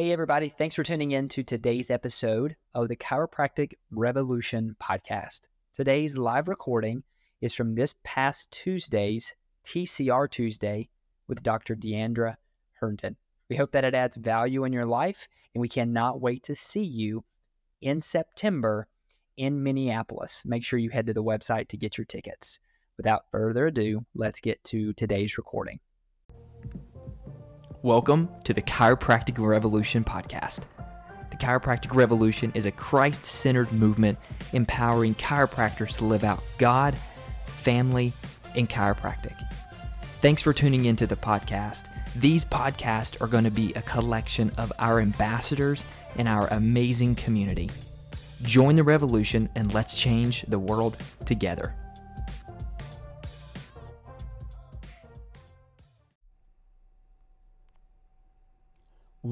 Hey, everybody. Thanks for tuning in to today's episode of the Chiropractic Revolution podcast. Today's live recording is from this past Tuesday's TCR Tuesday with Dr. Deandra Herndon. We hope that it adds value in your life, and we cannot wait to see you in September in Minneapolis. Make sure you head to the website to get your tickets. Without further ado, let's get to today's recording. Welcome to the Chiropractic Revolution podcast. The Chiropractic Revolution is a Christ centered movement empowering chiropractors to live out God, family, and chiropractic. Thanks for tuning into the podcast. These podcasts are going to be a collection of our ambassadors and our amazing community. Join the revolution and let's change the world together.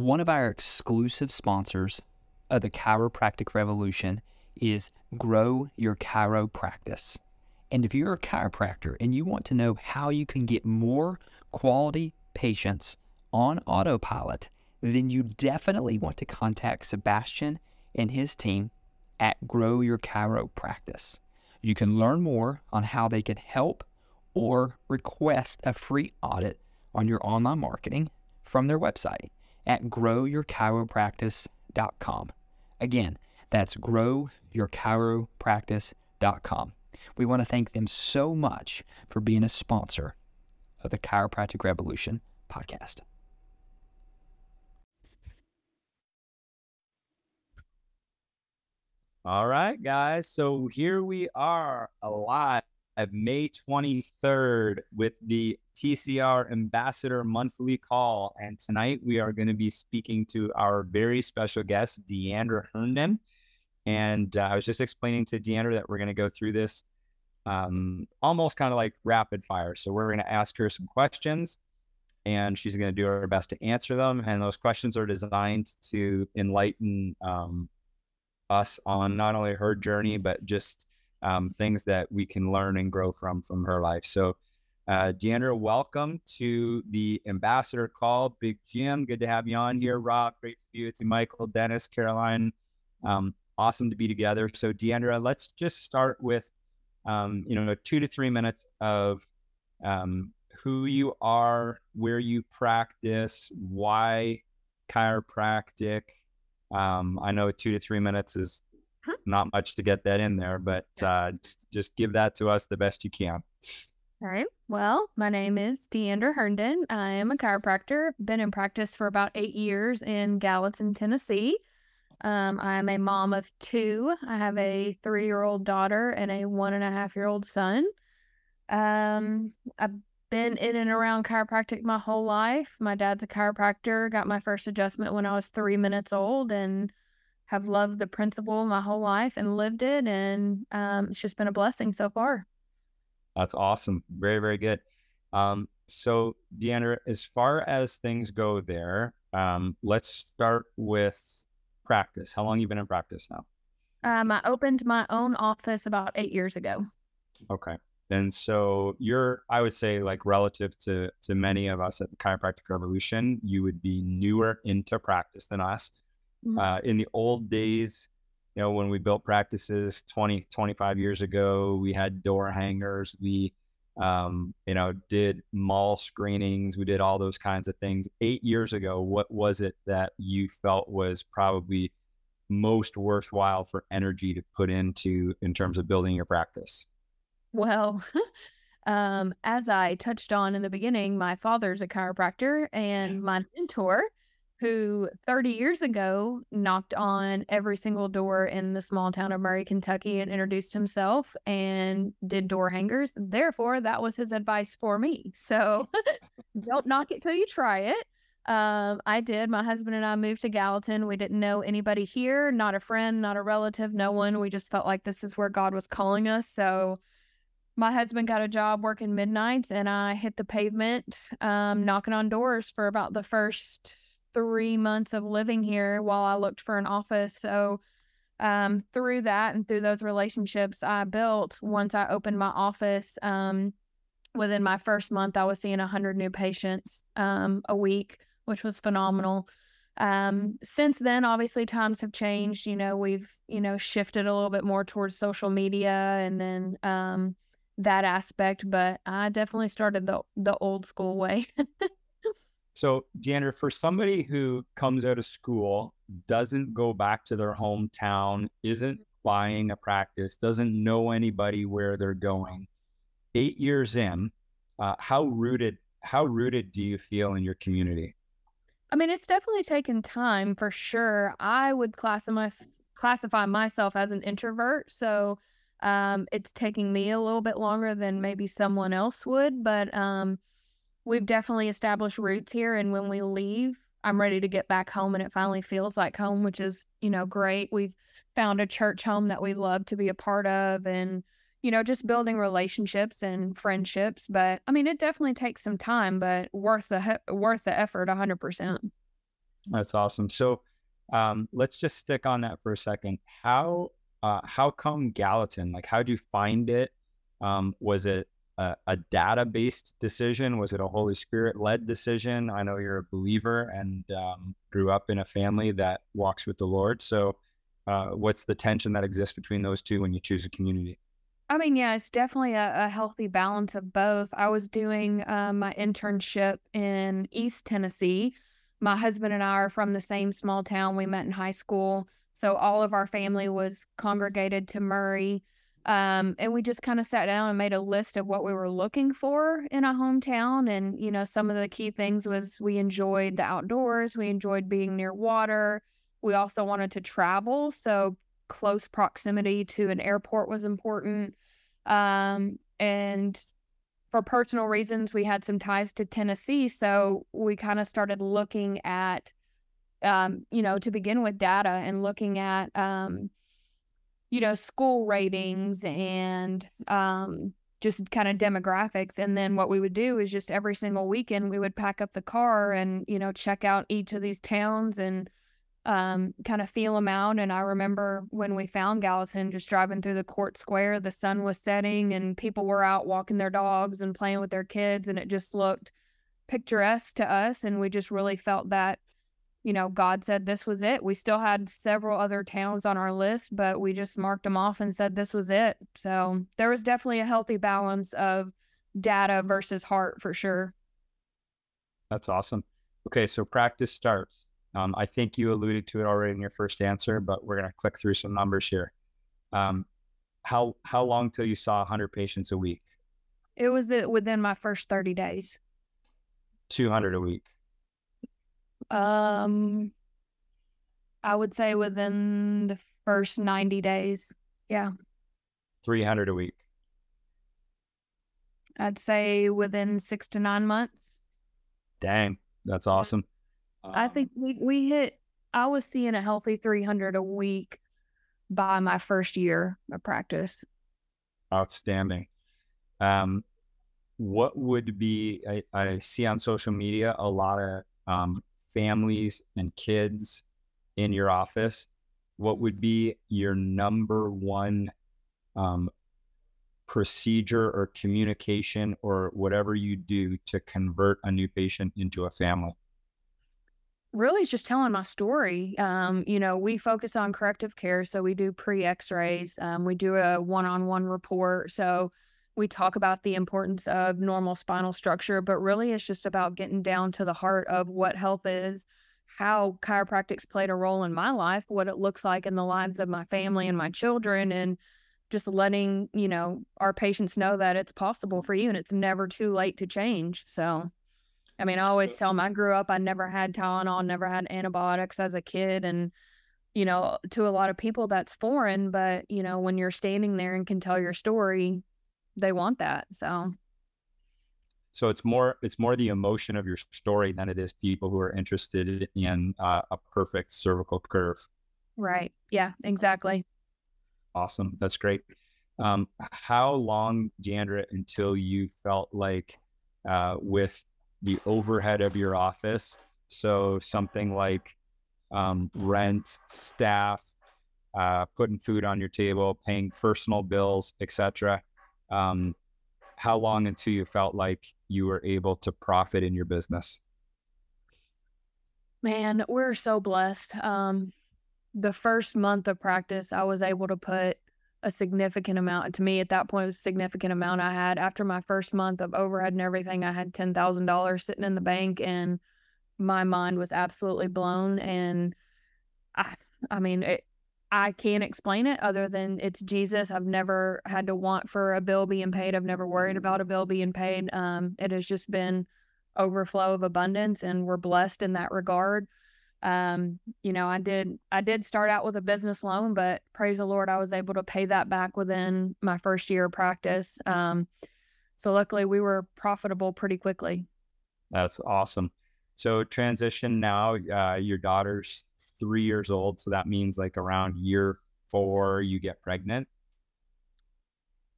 One of our exclusive sponsors of the Chiropractic Revolution is Grow Your Chiro Practice. And if you're a chiropractor and you want to know how you can get more quality patients on autopilot, then you definitely want to contact Sebastian and his team at Grow Your Chiro Practice. You can learn more on how they can help or request a free audit on your online marketing from their website at growyourchiropractice.com. Again, that's growyourchiropractice.com. We want to thank them so much for being a sponsor of the Chiropractic Revolution podcast. All right, guys. So here we are alive of May 23rd with the TCR Ambassador Monthly Call. And tonight we are going to be speaking to our very special guest, Deandra Herndon. And uh, I was just explaining to Deandra that we're going to go through this um, almost kind of like rapid fire. So we're going to ask her some questions and she's going to do her best to answer them. And those questions are designed to enlighten um, us on not only her journey, but just um, things that we can learn and grow from from her life. So, uh, Deandra, welcome to the Ambassador Call. Big Jim, good to have you on here. Rob, great to be with you. Michael, Dennis, Caroline, um, awesome to be together. So, Deandra, let's just start with, um, you know, two to three minutes of um, who you are, where you practice, why chiropractic. Um, I know two to three minutes is not much to get that in there, but uh, just give that to us the best you can. All right. Well, my name is Deandra Herndon. I am a chiropractor. Been in practice for about eight years in Gallatin, Tennessee. Um, I'm a mom of two. I have a three year old daughter and a one and a half year old son. Um, I've been in and around chiropractic my whole life. My dad's a chiropractor. Got my first adjustment when I was three minutes old and have loved the principle my whole life and lived it. And um, it's just been a blessing so far. That's awesome. Very, very good. Um, so, Deandra, as far as things go there, um, let's start with practice. How long you been in practice now? Um, I opened my own office about eight years ago. Okay. And so you're, I would say, like relative to to many of us at the Chiropractic Revolution, you would be newer into practice than us. Mm-hmm. Uh, in the old days, you know, when we built practices 20, 25 years ago, we had door hangers. We, um, you know, did mall screenings. We did all those kinds of things. Eight years ago, what was it that you felt was probably most worthwhile for energy to put into in terms of building your practice? Well, um, as I touched on in the beginning, my father's a chiropractor and my mentor who 30 years ago knocked on every single door in the small town of Murray, Kentucky, and introduced himself and did door hangers. Therefore, that was his advice for me. So don't knock it till you try it. Um, I did. My husband and I moved to Gallatin. We didn't know anybody here, not a friend, not a relative, no one. We just felt like this is where God was calling us. So my husband got a job working midnights and I hit the pavement, um, knocking on doors for about the first three months of living here while I looked for an office. So, um, through that and through those relationships I built, once I opened my office, um, within my first month, I was seeing 100 new patients um, a week, which was phenomenal. Um, since then, obviously, times have changed. You know, we've you know shifted a little bit more towards social media and then um, that aspect. But I definitely started the the old school way. so, Deandra, for somebody who comes out of school, doesn't go back to their hometown, isn't buying a practice, doesn't know anybody where they're going, eight years in, uh, how rooted how rooted do you feel in your community? I mean, it's definitely taken time for sure. I would classify classify myself as an introvert, so um, it's taking me a little bit longer than maybe someone else would. But um, we've definitely established roots here, and when we leave, I'm ready to get back home, and it finally feels like home, which is you know great. We've found a church home that we love to be a part of, and you know, just building relationships and friendships. But I mean, it definitely takes some time, but worth the worth the effort, hundred percent. That's awesome. So, um, let's just stick on that for a second. How uh, how come Gallatin? Like, how did you find it? Um, was it a, a data based decision? Was it a Holy Spirit led decision? I know you're a believer and um, grew up in a family that walks with the Lord. So, uh, what's the tension that exists between those two when you choose a community? I mean, yeah, it's definitely a, a healthy balance of both. I was doing uh, my internship in East Tennessee. My husband and I are from the same small town. We met in high school. So all of our family was congregated to Murray. Um, and we just kind of sat down and made a list of what we were looking for in a hometown. And, you know, some of the key things was we enjoyed the outdoors, we enjoyed being near water. We also wanted to travel. So close proximity to an airport was important. Um, and for personal reasons, we had some ties to Tennessee. So we kind of started looking at, um, you know, to begin with data and looking at, um, you know, school ratings and um, just kind of demographics. And then what we would do is just every single weekend, we would pack up the car and, you know, check out each of these towns and um, kind of feel them out. And I remember when we found Gallatin, just driving through the court square, the sun was setting and people were out walking their dogs and playing with their kids. And it just looked picturesque to us. And we just really felt that, you know, God said this was it. We still had several other towns on our list, but we just marked them off and said this was it. So there was definitely a healthy balance of data versus heart for sure. That's awesome. Okay, so practice starts. Um, I think you alluded to it already in your first answer, but we're going to click through some numbers here. Um, how how long till you saw 100 patients a week? It was within my first 30 days. 200 a week. Um, I would say within the first 90 days. Yeah. 300 a week. I'd say within six to nine months. Dang, that's awesome. I um, think we we hit. I was seeing a healthy 300 a week by my first year of practice. Outstanding. Um, what would be? I, I see on social media a lot of um, families and kids in your office. What would be your number one um, procedure or communication or whatever you do to convert a new patient into a family? really it's just telling my story. Um, you know, we focus on corrective care, so we do pre X rays, um, we do a one on one report. So we talk about the importance of normal spinal structure, but really it's just about getting down to the heart of what health is, how chiropractic's played a role in my life, what it looks like in the lives of my family and my children, and just letting, you know, our patients know that it's possible for you and it's never too late to change. So I mean, I always tell them I grew up, I never had Tylenol, never had antibiotics as a kid. And, you know, to a lot of people, that's foreign. But, you know, when you're standing there and can tell your story, they want that. So, so it's more it's more the emotion of your story than it is people who are interested in uh, a perfect cervical curve. Right. Yeah. Exactly. Awesome. That's great. Um, how long, Deandra, until you felt like uh, with the overhead of your office. So something like um, rent, staff, uh, putting food on your table, paying personal bills, etc. Um, how long until you felt like you were able to profit in your business? Man, we're so blessed. Um, the first month of practice, I was able to put a significant amount. To me, at that point, it was a significant amount I had. After my first month of overhead and everything, I had ten thousand dollars sitting in the bank, and my mind was absolutely blown. And I, I mean, it, I can't explain it other than it's Jesus. I've never had to want for a bill being paid. I've never worried about a bill being paid. Um, it has just been overflow of abundance, and we're blessed in that regard um you know i did i did start out with a business loan but praise the lord i was able to pay that back within my first year of practice um so luckily we were profitable pretty quickly that's awesome so transition now uh, your daughter's three years old so that means like around year four you get pregnant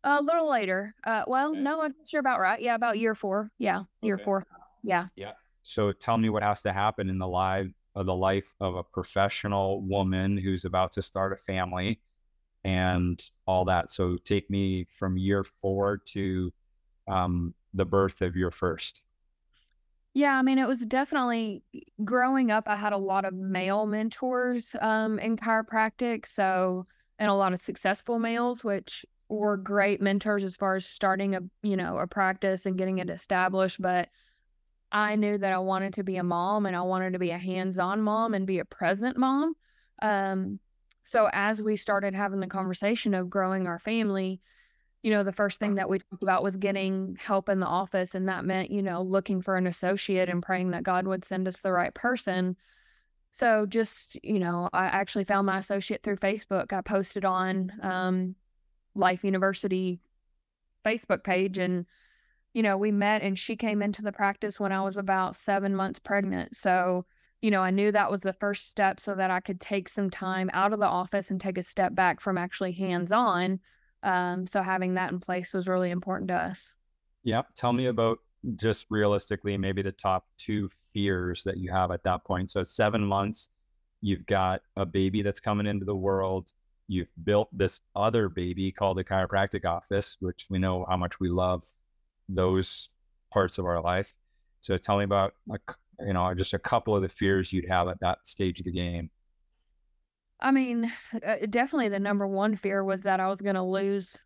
a little later uh well okay. no i'm sure about right yeah about year four yeah year okay. four yeah yeah so tell me what has to happen in the life of the life of a professional woman who's about to start a family and all that. So take me from year four to um, the birth of your first. Yeah, I mean, it was definitely growing up. I had a lot of male mentors um, in chiropractic, so and a lot of successful males, which were great mentors as far as starting a you know a practice and getting it established. But I knew that I wanted to be a mom and I wanted to be a hands-on mom and be a present mom. Um, so as we started having the conversation of growing our family, you know, the first thing that we talked about was getting help in the office, and that meant, you know, looking for an associate and praying that God would send us the right person. So just, you know, I actually found my associate through Facebook. I posted on um, Life University Facebook page and you know, we met and she came into the practice when I was about seven months pregnant. So, you know, I knew that was the first step so that I could take some time out of the office and take a step back from actually hands on. Um, so having that in place was really important to us. Yeah. Tell me about just realistically, maybe the top two fears that you have at that point. So seven months, you've got a baby that's coming into the world. You've built this other baby called the chiropractic office, which we know how much we love those parts of our life. So tell me about like you know just a couple of the fears you'd have at that stage of the game. I mean, uh, definitely the number one fear was that I was going to lose,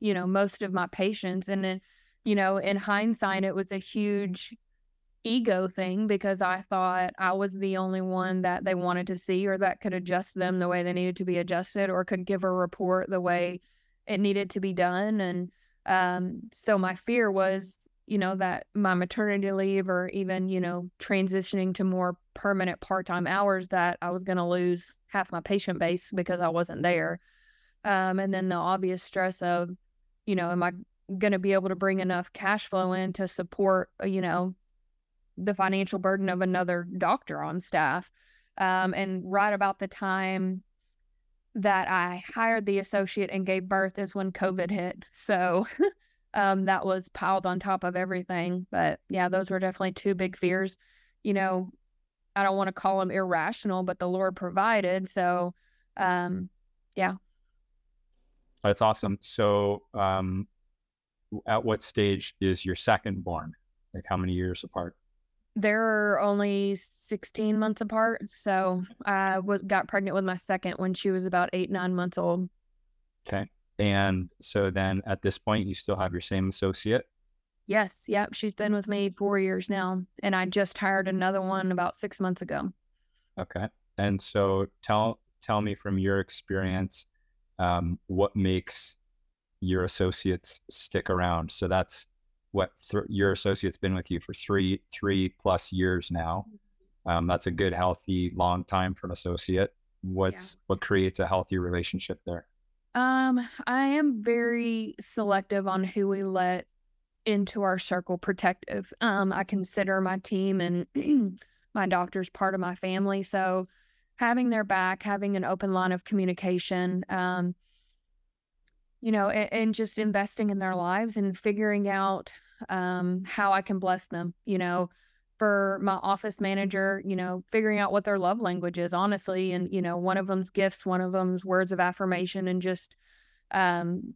you know, most of my patients, and then, you know, in hindsight, it was a huge ego thing because I thought I was the only one that they wanted to see or that could adjust them the way they needed to be adjusted or could give a report the way it needed to be done. And um, so my fear was, you know, that my maternity leave or even, you know, transitioning to more permanent part time hours that I was going to lose half my patient base because I wasn't there. Um, and then the obvious stress of, you know, am I going to be able to bring enough cash flow in to support, uh, you know, the financial burden of another doctor on staff? Um, and right about the time that I hired the associate and gave birth is when COVID hit. So um, that was piled on top of everything. But yeah, those were definitely two big fears. You know, I don't want to call them irrational, but the Lord provided. So um, yeah. That's awesome. So um, at what stage is your second born? Like how many years apart? they're only 16 months apart. So I was got pregnant with my second when she was about eight, nine months old. Okay. And so then at this point, you still have your same associate? Yes. Yep. She's been with me four years now. And I just hired another one about six months ago. Okay. And so tell tell me from your experience, um, what makes your associates stick around? So that's what th- your associate's been with you for three three plus years now. Um, that's a good, healthy, long time for an associate. What's yeah. what creates a healthy relationship there? Um, I am very selective on who we let into our circle protective. Um, I consider my team and my doctors part of my family. So having their back, having an open line of communication, um, you know, and, and, just investing in their lives and figuring out um, how I can bless them, you know, for my office manager, you know, figuring out what their love language is, honestly. And, you know, one of them's gifts, one of them's words of affirmation, and just um,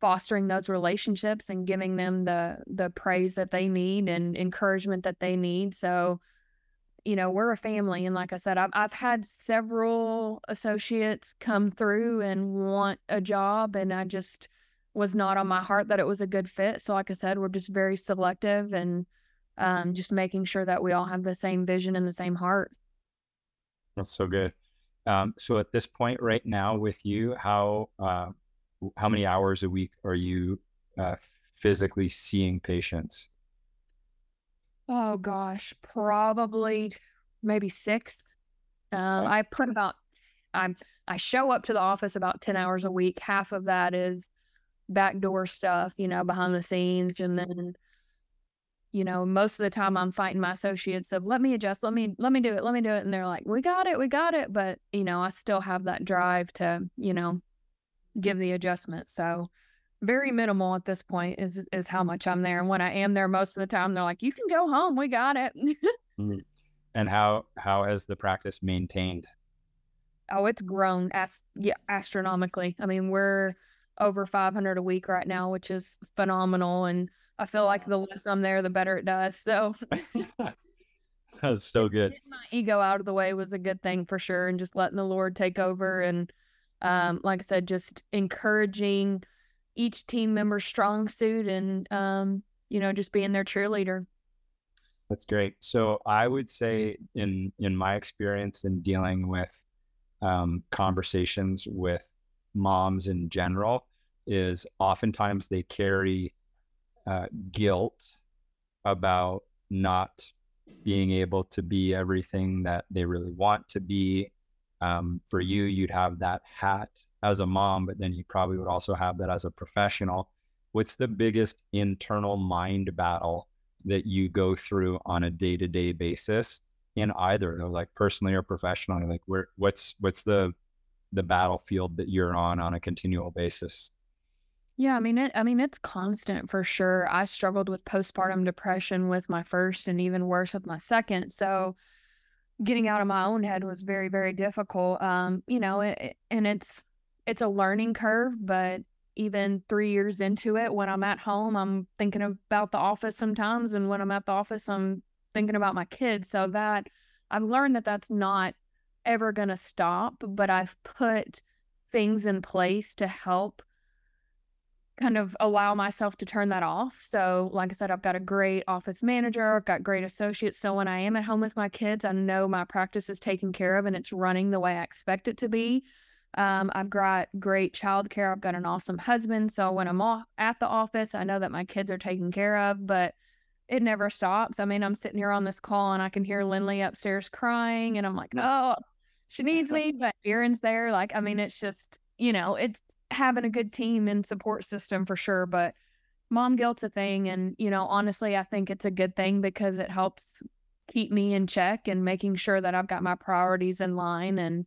fostering those relationships and giving them the the praise that they need and encouragement that they need. So you know, we're a family. And like I said, I've, I've had several associates come through and want a job, and I just was not on my heart that it was a good fit. So, like I said, we're just very selective and um, just making sure that we all have the same vision and the same heart. That's so good. Um, so at this point right now with you, how uh, how many hours a week are you uh, physically seeing patients? Oh gosh, probably maybe six. Um, Okay. I put about I'm I show up to the office about ten hours a week. Half of that is backdoor stuff, you know, behind the scenes, and then you know most of the time I'm fighting my associates of let me adjust, let me let me do it, let me do it, and they're like, we got it, we got it, but you know I still have that drive to you know give the adjustment. So very minimal at this point is is how much I'm there. And when I am there most of the time, they're like, "You can go home. We got it." Mm-hmm. And how how has the practice maintained? oh, it's grown as yeah astronomically. I mean, we're over 500 a week right now, which is phenomenal. And I feel like the less I'm there, the better it does. So That's so good. getting my ego out of the way was a good thing for sure, and just letting the Lord take over. And um, like I said, just encouraging each team member's strong suit, and um, you know, just being their cheerleader. That's great. So I would say in in my experience in dealing with um, conversations with moms in general is oftentimes they carry uh, guilt about not being able to be everything that they really want to be. Um, for you, you'd have that hat as a mom, but then you probably would also have that as a professional. What's the biggest internal mind battle that you go through on a day to day basis in either, like personally or professionally? Like, where what's what's the the battlefield that you're on on a continual basis? Yeah, I mean it I mean it's constant for sure. I struggled with postpartum depression with my first and even worse with my second. So getting out of my own head was very very difficult. Um, you know, it, and it's it's a learning curve, but even 3 years into it when I'm at home, I'm thinking about the office sometimes and when I'm at the office, I'm thinking about my kids. So that I've learned that that's not ever going to stop, but I've put things in place to help kind of allow myself to turn that off. So, like I said, I've got a great office manager, I've got great associates. So, when I am at home with my kids, I know my practice is taken care of and it's running the way I expect it to be. Um, I've got great childcare. I've got an awesome husband. So, when I'm off at the office, I know that my kids are taken care of, but it never stops. I mean, I'm sitting here on this call and I can hear Lindley upstairs crying, and I'm like, oh, she needs me, but Aaron's there. Like, I mean, it's just, you know, it's having a good team and support system for sure. But mom guilt's a thing. And, you know, honestly, I think it's a good thing because it helps keep me in check and making sure that I've got my priorities in line and,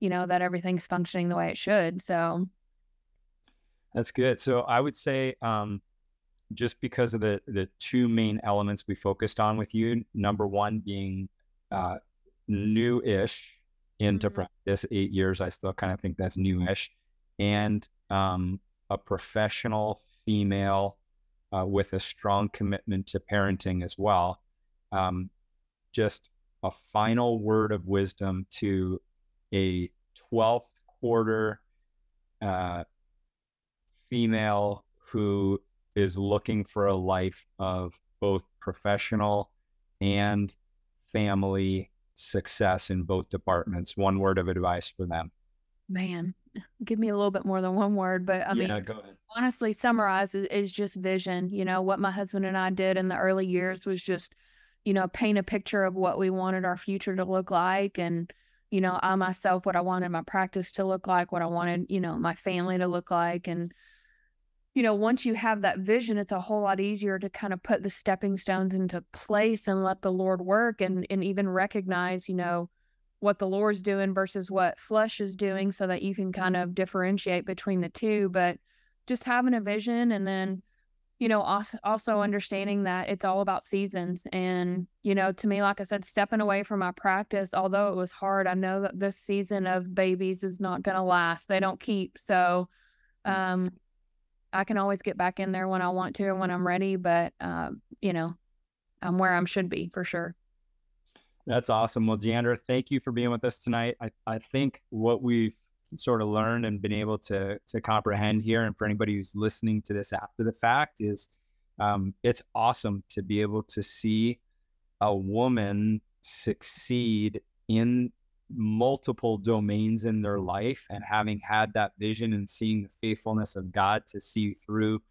you know, that everything's functioning the way it should. So, That's good. So I would say, um, just because of the the two main elements we focused on with you, number one being uh, new-ish into Mhm. practice, eight years. I still kind of think that's newish, and um, a professional female uh, with a strong commitment to parenting as well. Um, just a final word of wisdom to a 12th quarter uh, female who is looking for a life of both professional and family success in both departments. One word of advice for them. Man, give me a little bit more than one word. But I mean, yeah, ahead. honestly summarize is, is just vision you know what my husband and i did in the early years was just you know paint a picture of what we wanted our future to look like and you know i myself what i wanted my practice to look like what i wanted you know my family to look like and you know once you have that vision it's a whole lot easier to kind of put the stepping stones into place and let the lord work and and even recognize you know what the lord's doing versus what flesh is doing so that you can kind of differentiate between the two but just having a vision and then you know also, also understanding that it's all about seasons. And you know to me like i said stepping away from my practice although it was hard i know that this season of babies is not going to last. They don't keep. So um i can always get back in there when i want to and when i'm ready but uh, you know i'm where i should be for sure That's awesome. Well, Deandra, thank you for being with us tonight. I, I think what we've sort of learned and been able to to comprehend here, and for anybody who's listening to this after the fact, is um, it's awesome to be able to see a woman succeed in multiple domains in their life and having had that vision and seeing the faithfulness of God to see through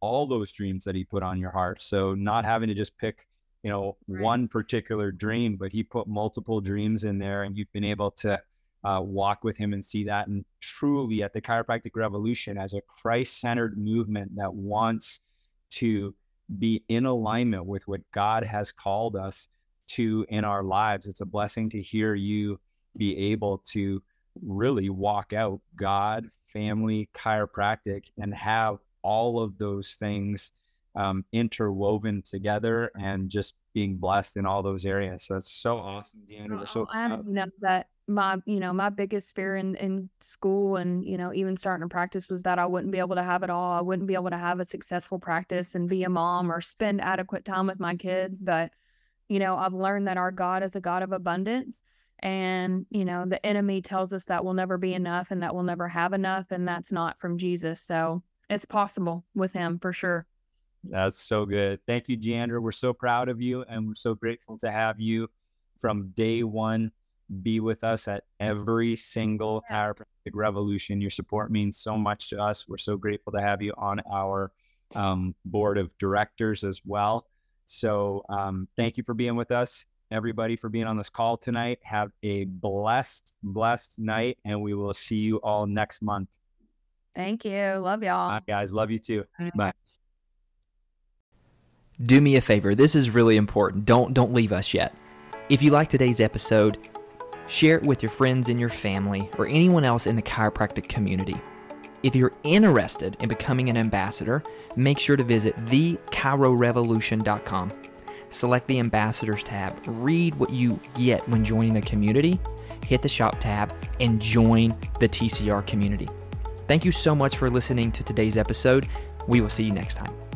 all those dreams that he put on your heart. So not having to just pick, you know, right. one particular dream, but he put multiple dreams in there and you've been able to uh, walk with him and see that. And truly at the chiropractic revolution as a Christ centered movement that wants to be in alignment with what God has called us to in our lives. It's a blessing to hear you be able to really walk out God, family, chiropractic, and have all of those things um, interwoven together and just being blessed in all those areas. So it's so awesome, Deanna. We're so I know that my, you know, my biggest fear in, in school and, you know, even starting to practice was that I wouldn't be able to have it all. I wouldn't be able to have a successful practice and be a mom or spend adequate time with my kids. But, you know, I've learned that our God is a God of abundance and, you know, the enemy tells us that we'll never be enough and that we'll never have enough. And that's not from Jesus. So it's possible with him for sure. That's so good. Thank you, Deandra. We're so proud of you and we're so grateful to have you from day one be with us at every single chiropractic revolution. Your support means so much to us. We're so grateful to have you on our um, board of directors as well. So um, thank you for being with us everybody for being on this call tonight. Have a blessed, blessed night, and we will see you all next month. Thank you. Love y'all. Bye, guys. Love you too. Bye. Do me a favor. This is really important. Don't don't leave us yet. If you like today's episode, share it with your friends and your family or anyone else in the chiropractic community. If you're interested in becoming an ambassador, make sure to visit thechirorevolution.com select the Ambassadors tab, read what you get when joining the community, hit the Shop tab, and join the TCR community. Thank you so much for listening to today's episode. We will see you next time.